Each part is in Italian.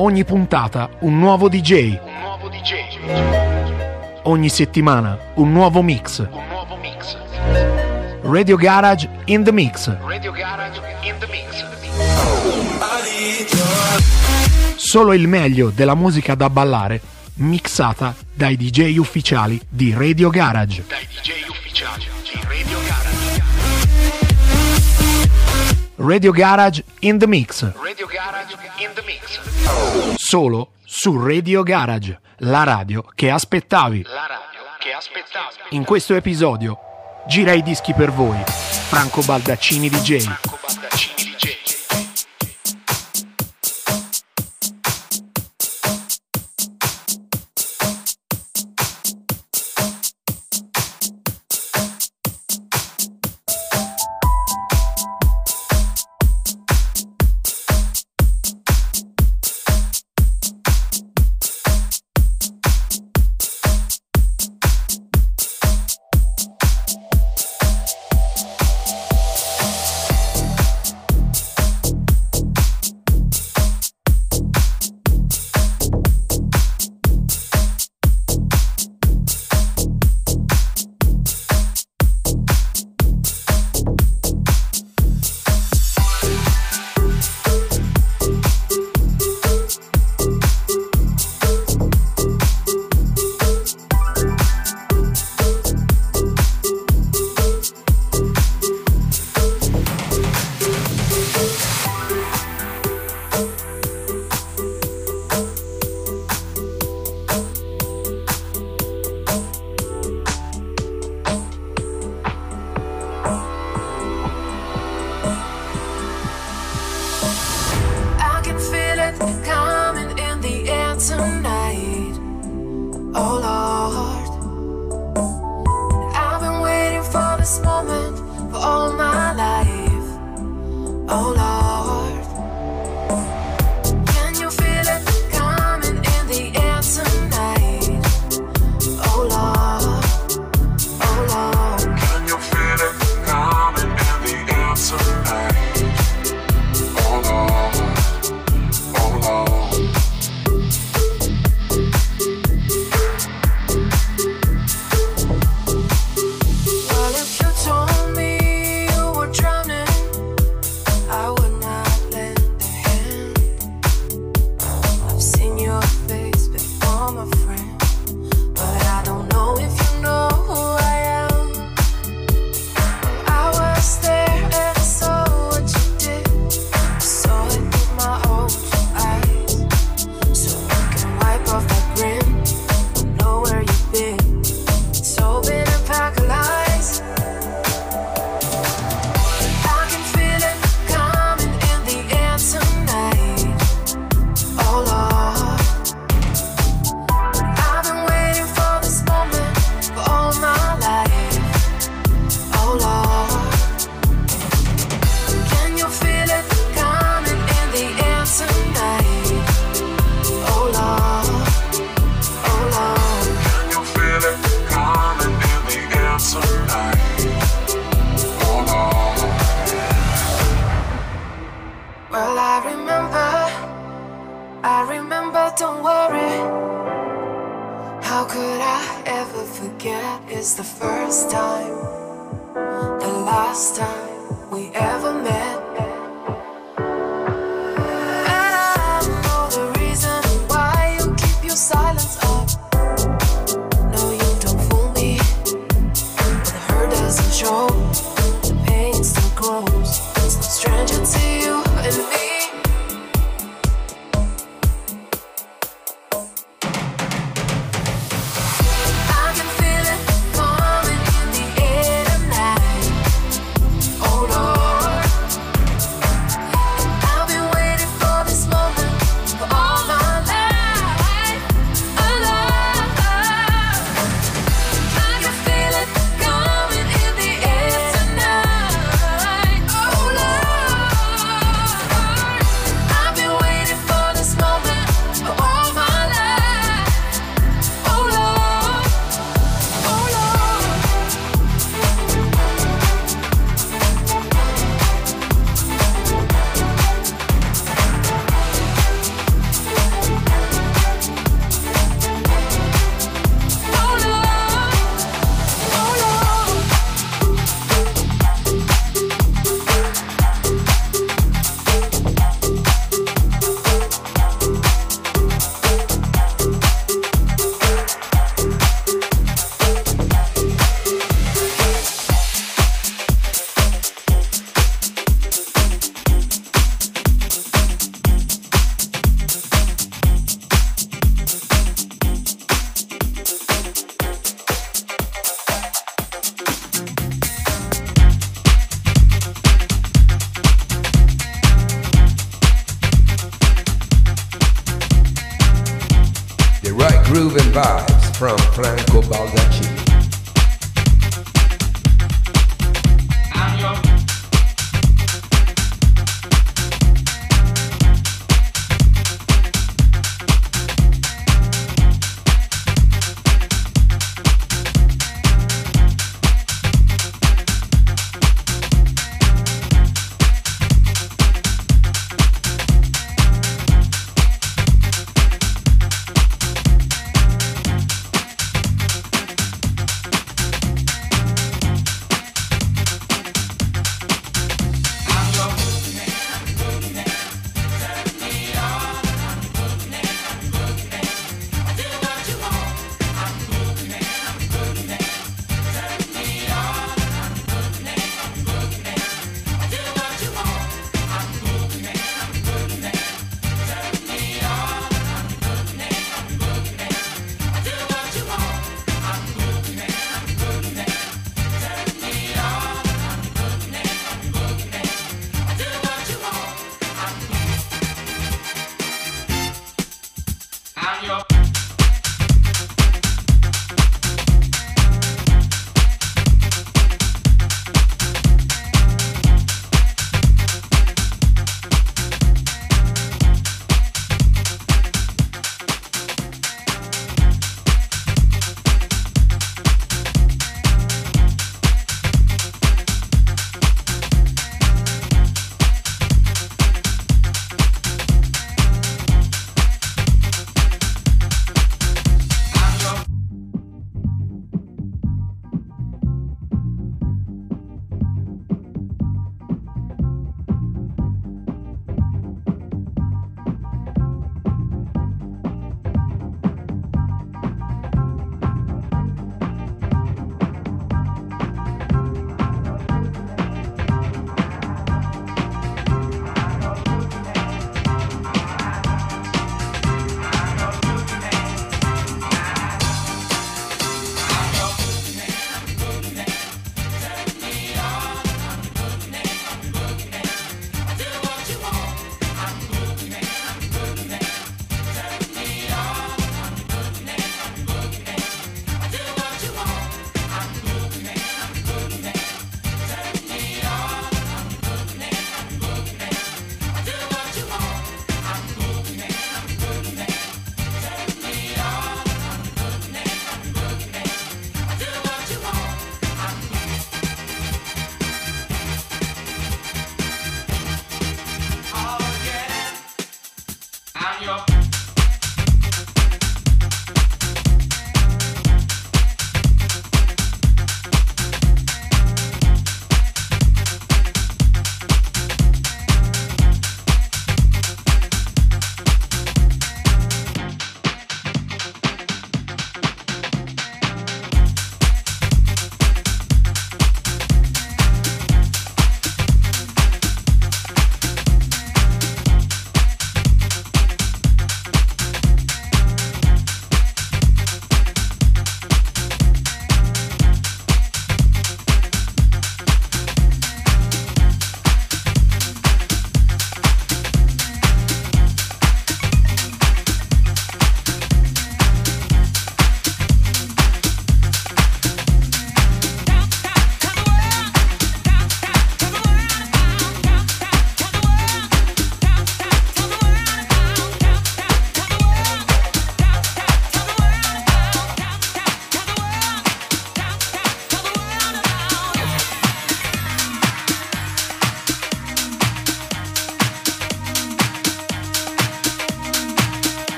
Ogni puntata un nuovo DJ. Un nuovo DJ. Ogni settimana un nuovo mix. Un nuovo mix. Radio Garage in the Mix. Radio Garage in the Mix. Solo il meglio della musica da ballare mixata dai DJ ufficiali di Radio Garage. Dai DJ ufficiali di Radio Garage. Radio Garage in the Mix. Radio Garage in the Mix. Solo su Radio Garage, la radio che aspettavi. La radio che aspettavi. In questo episodio gira i dischi per voi. Franco Baldaccini DJ. Franco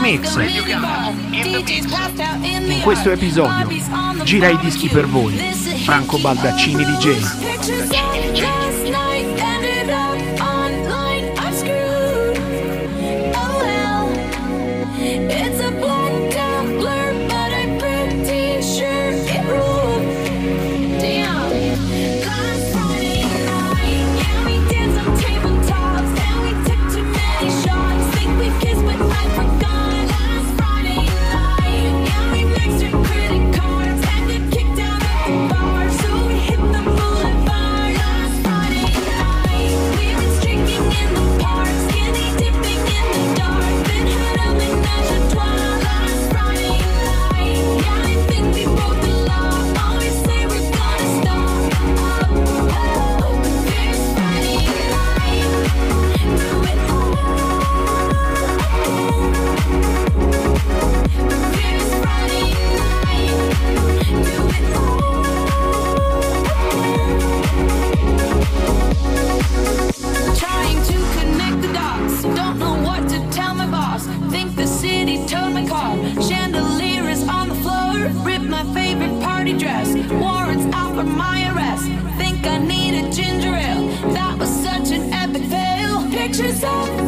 Mix. In questo episodio gira i dischi per voi, Franco Baldaccini di Genova. pictures of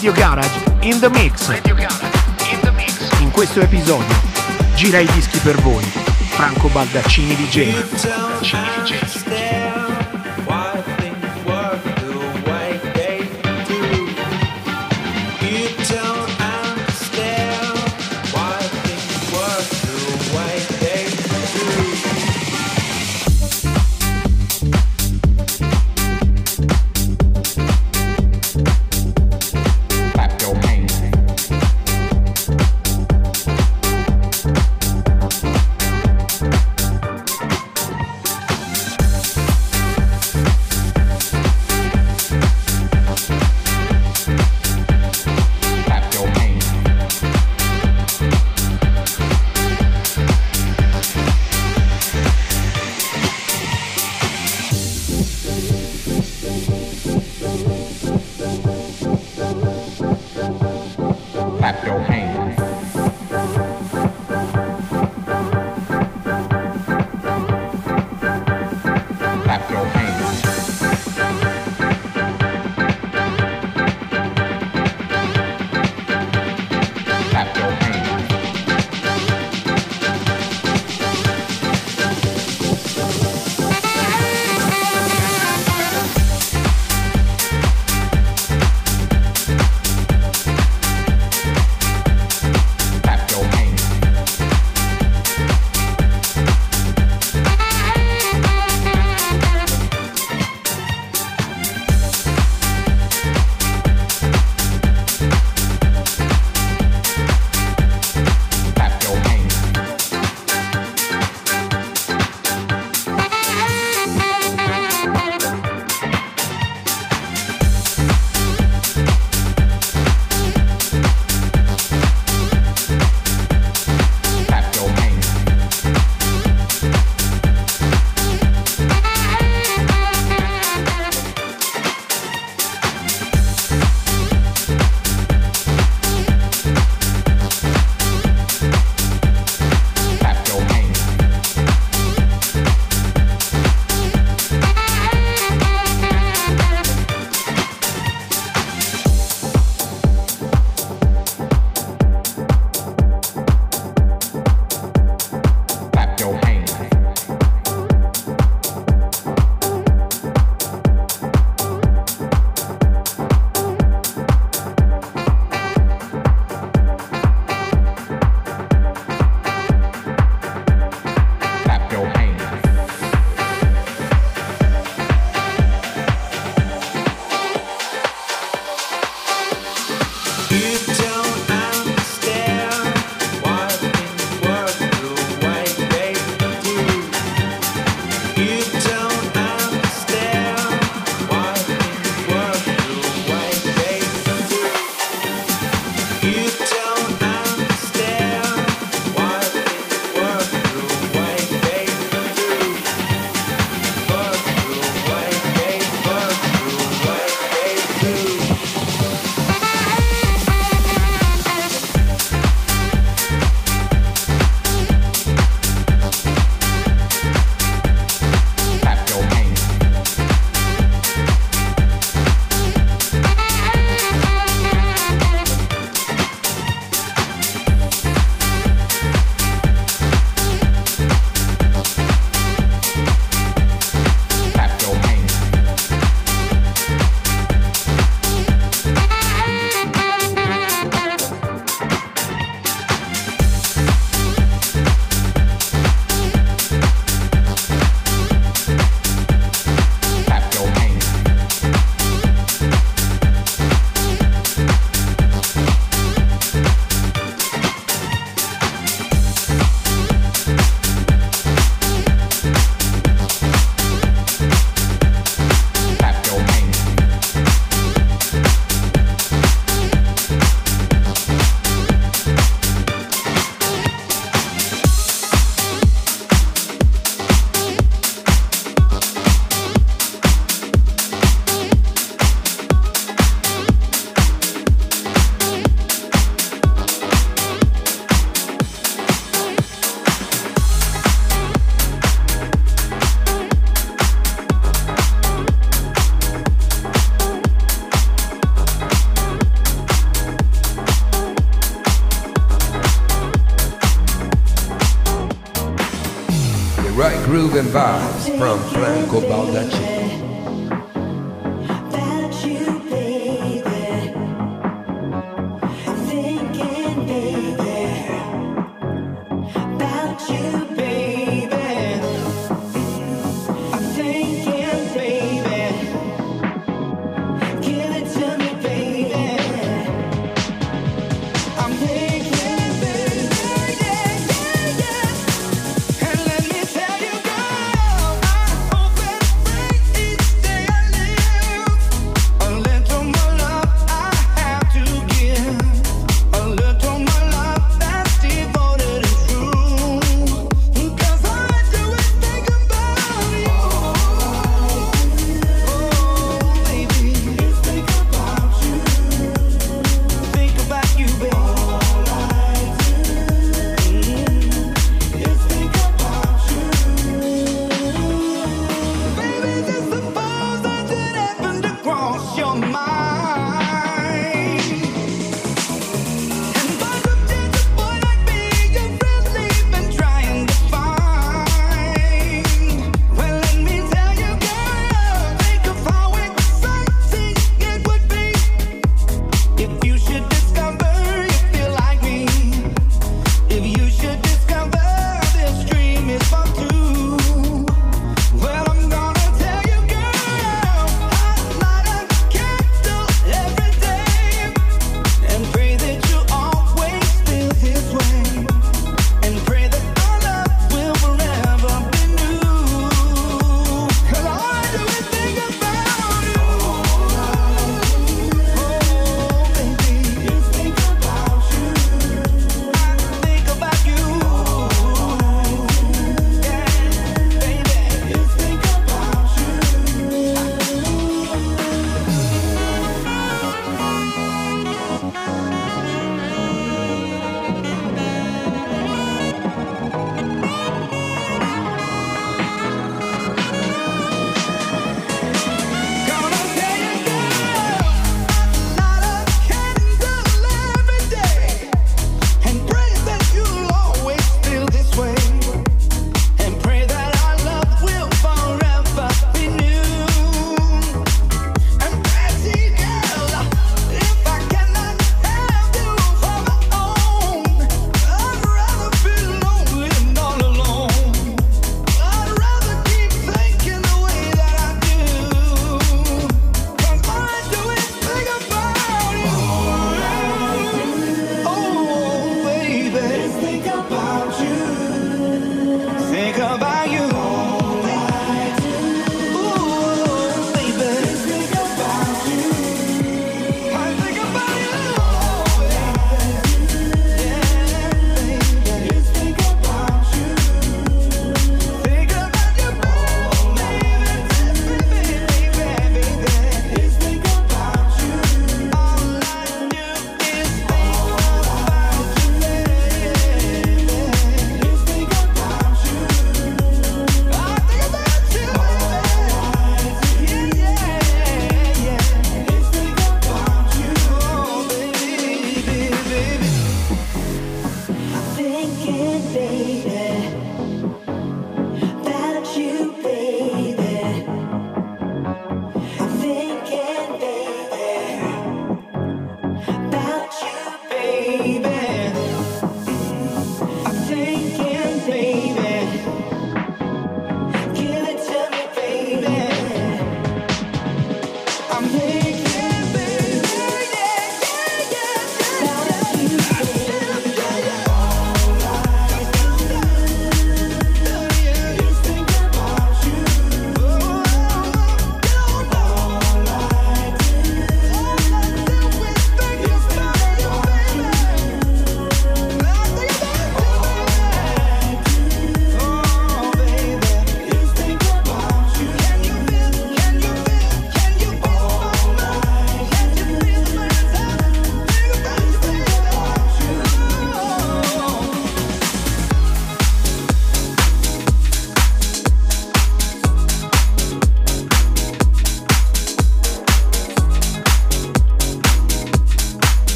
Radio Garage in the Mix. In questo episodio gira i dischi per voi. Franco Baldaccini di Genova.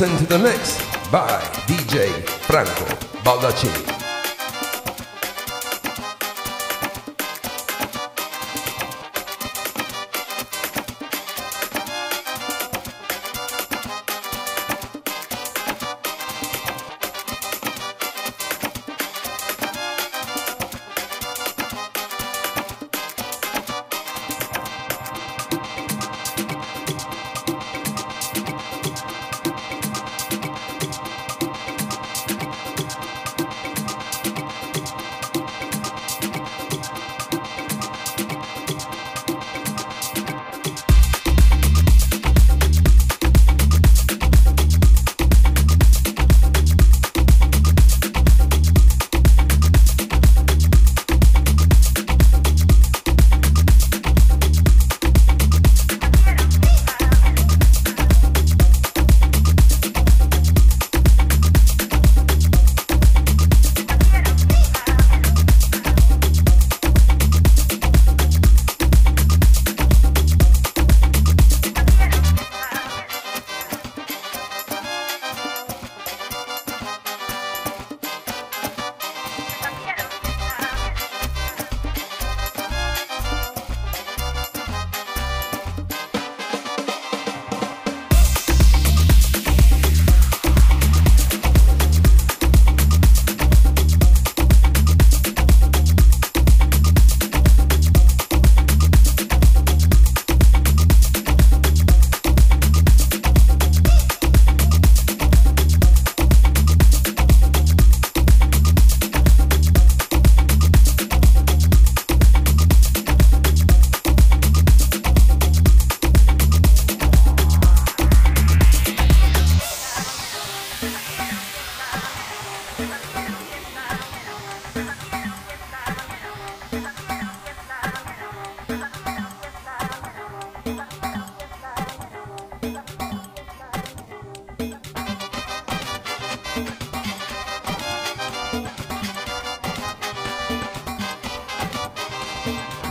Listen to the mix by DJ Franco Baldacci.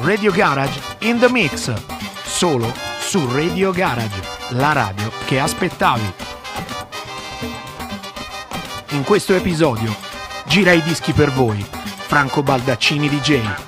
Radio Garage in the mix, solo su Radio Garage, la radio che aspettavi. In questo episodio gira i dischi per voi, Franco Baldaccini DJ.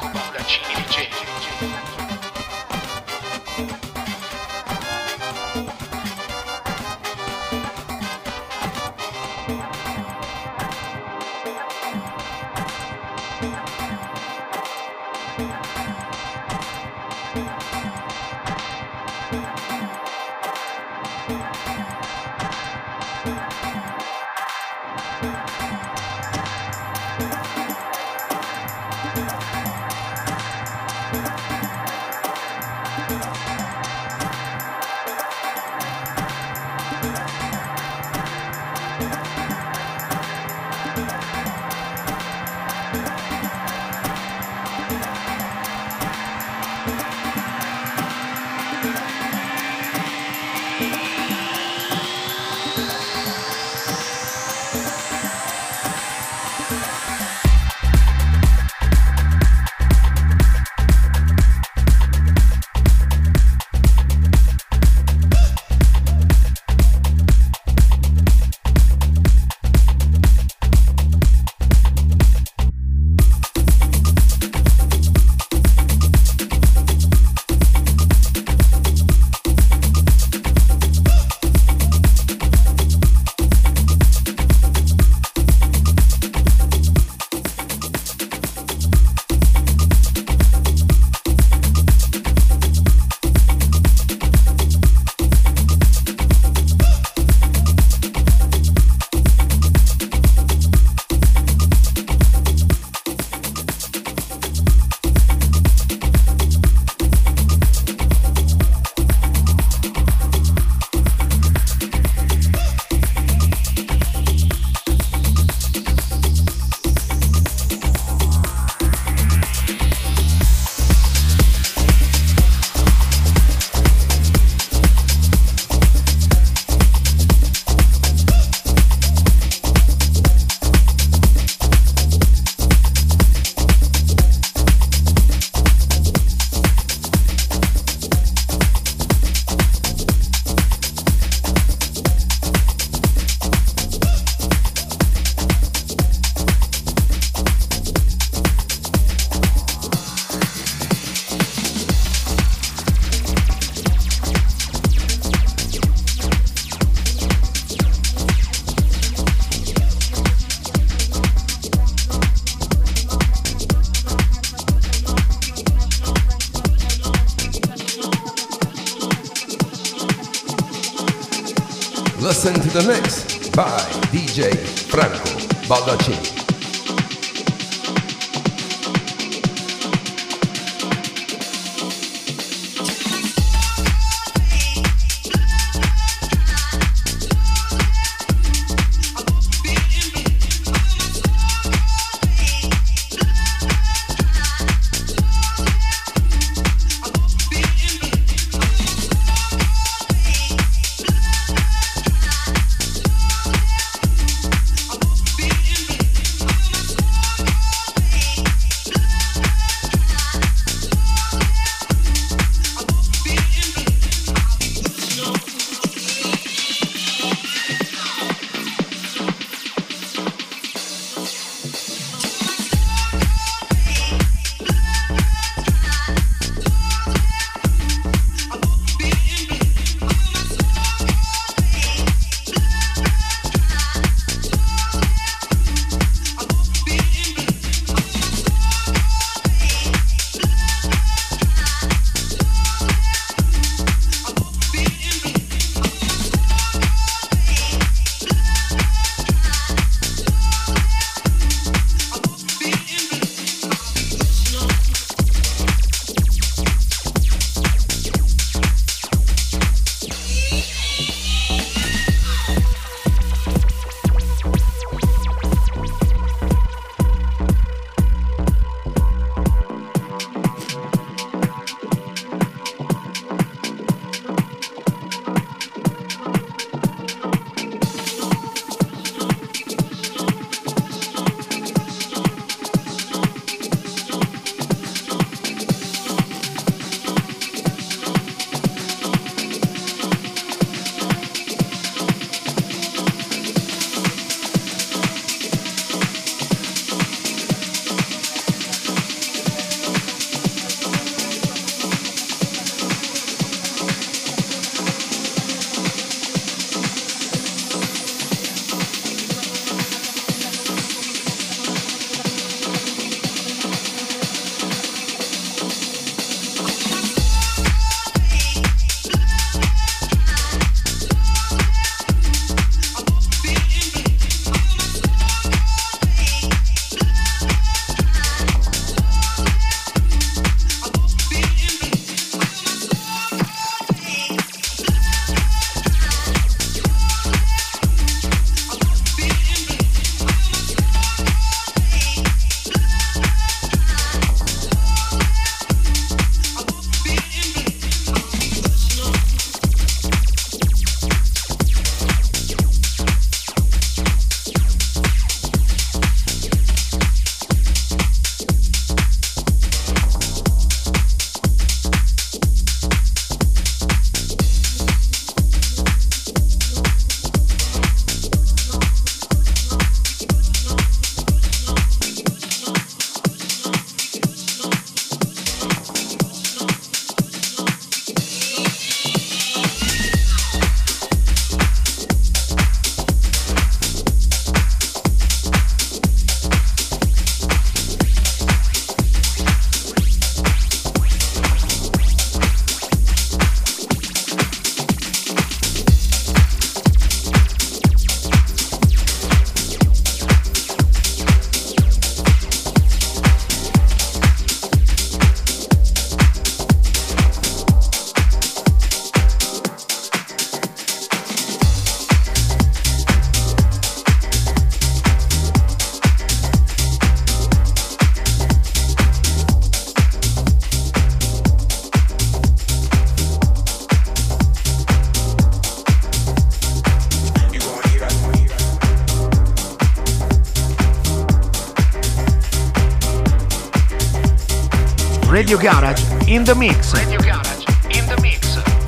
The Mix.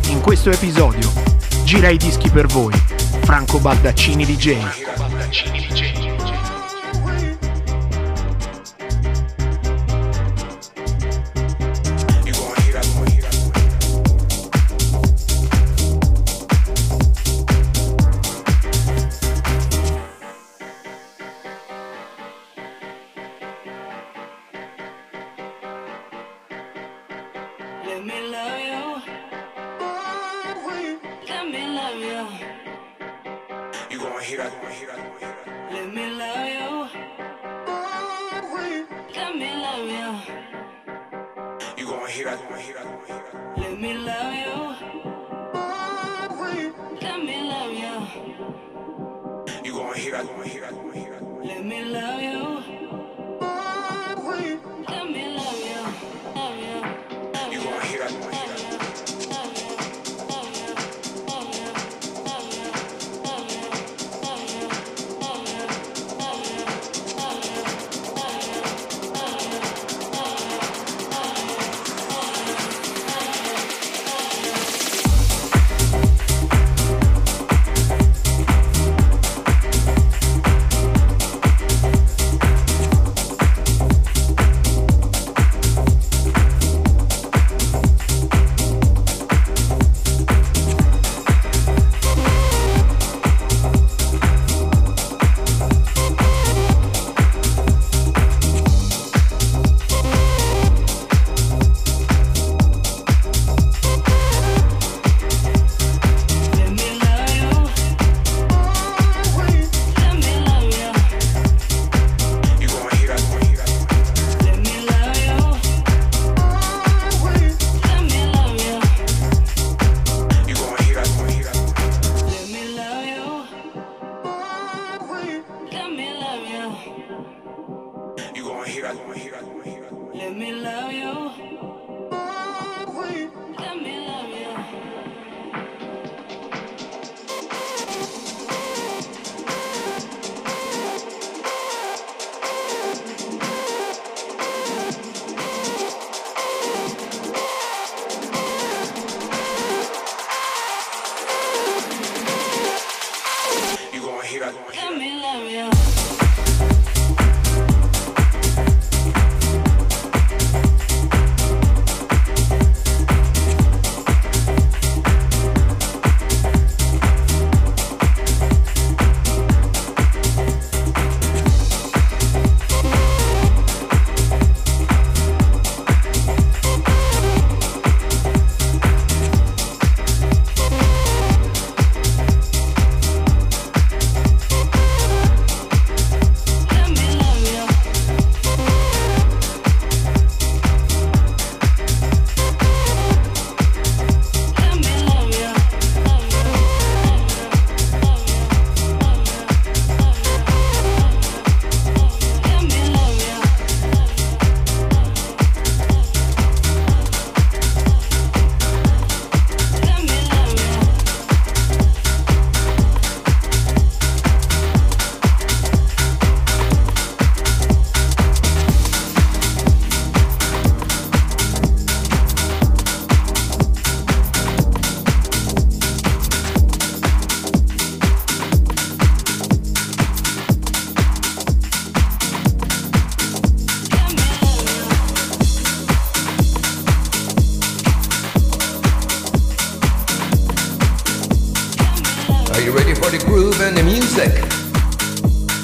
In questo episodio gira i dischi per voi. Franco Baldaccini DJ. Baldaccini DJ.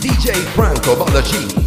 DJ Franco Badaci.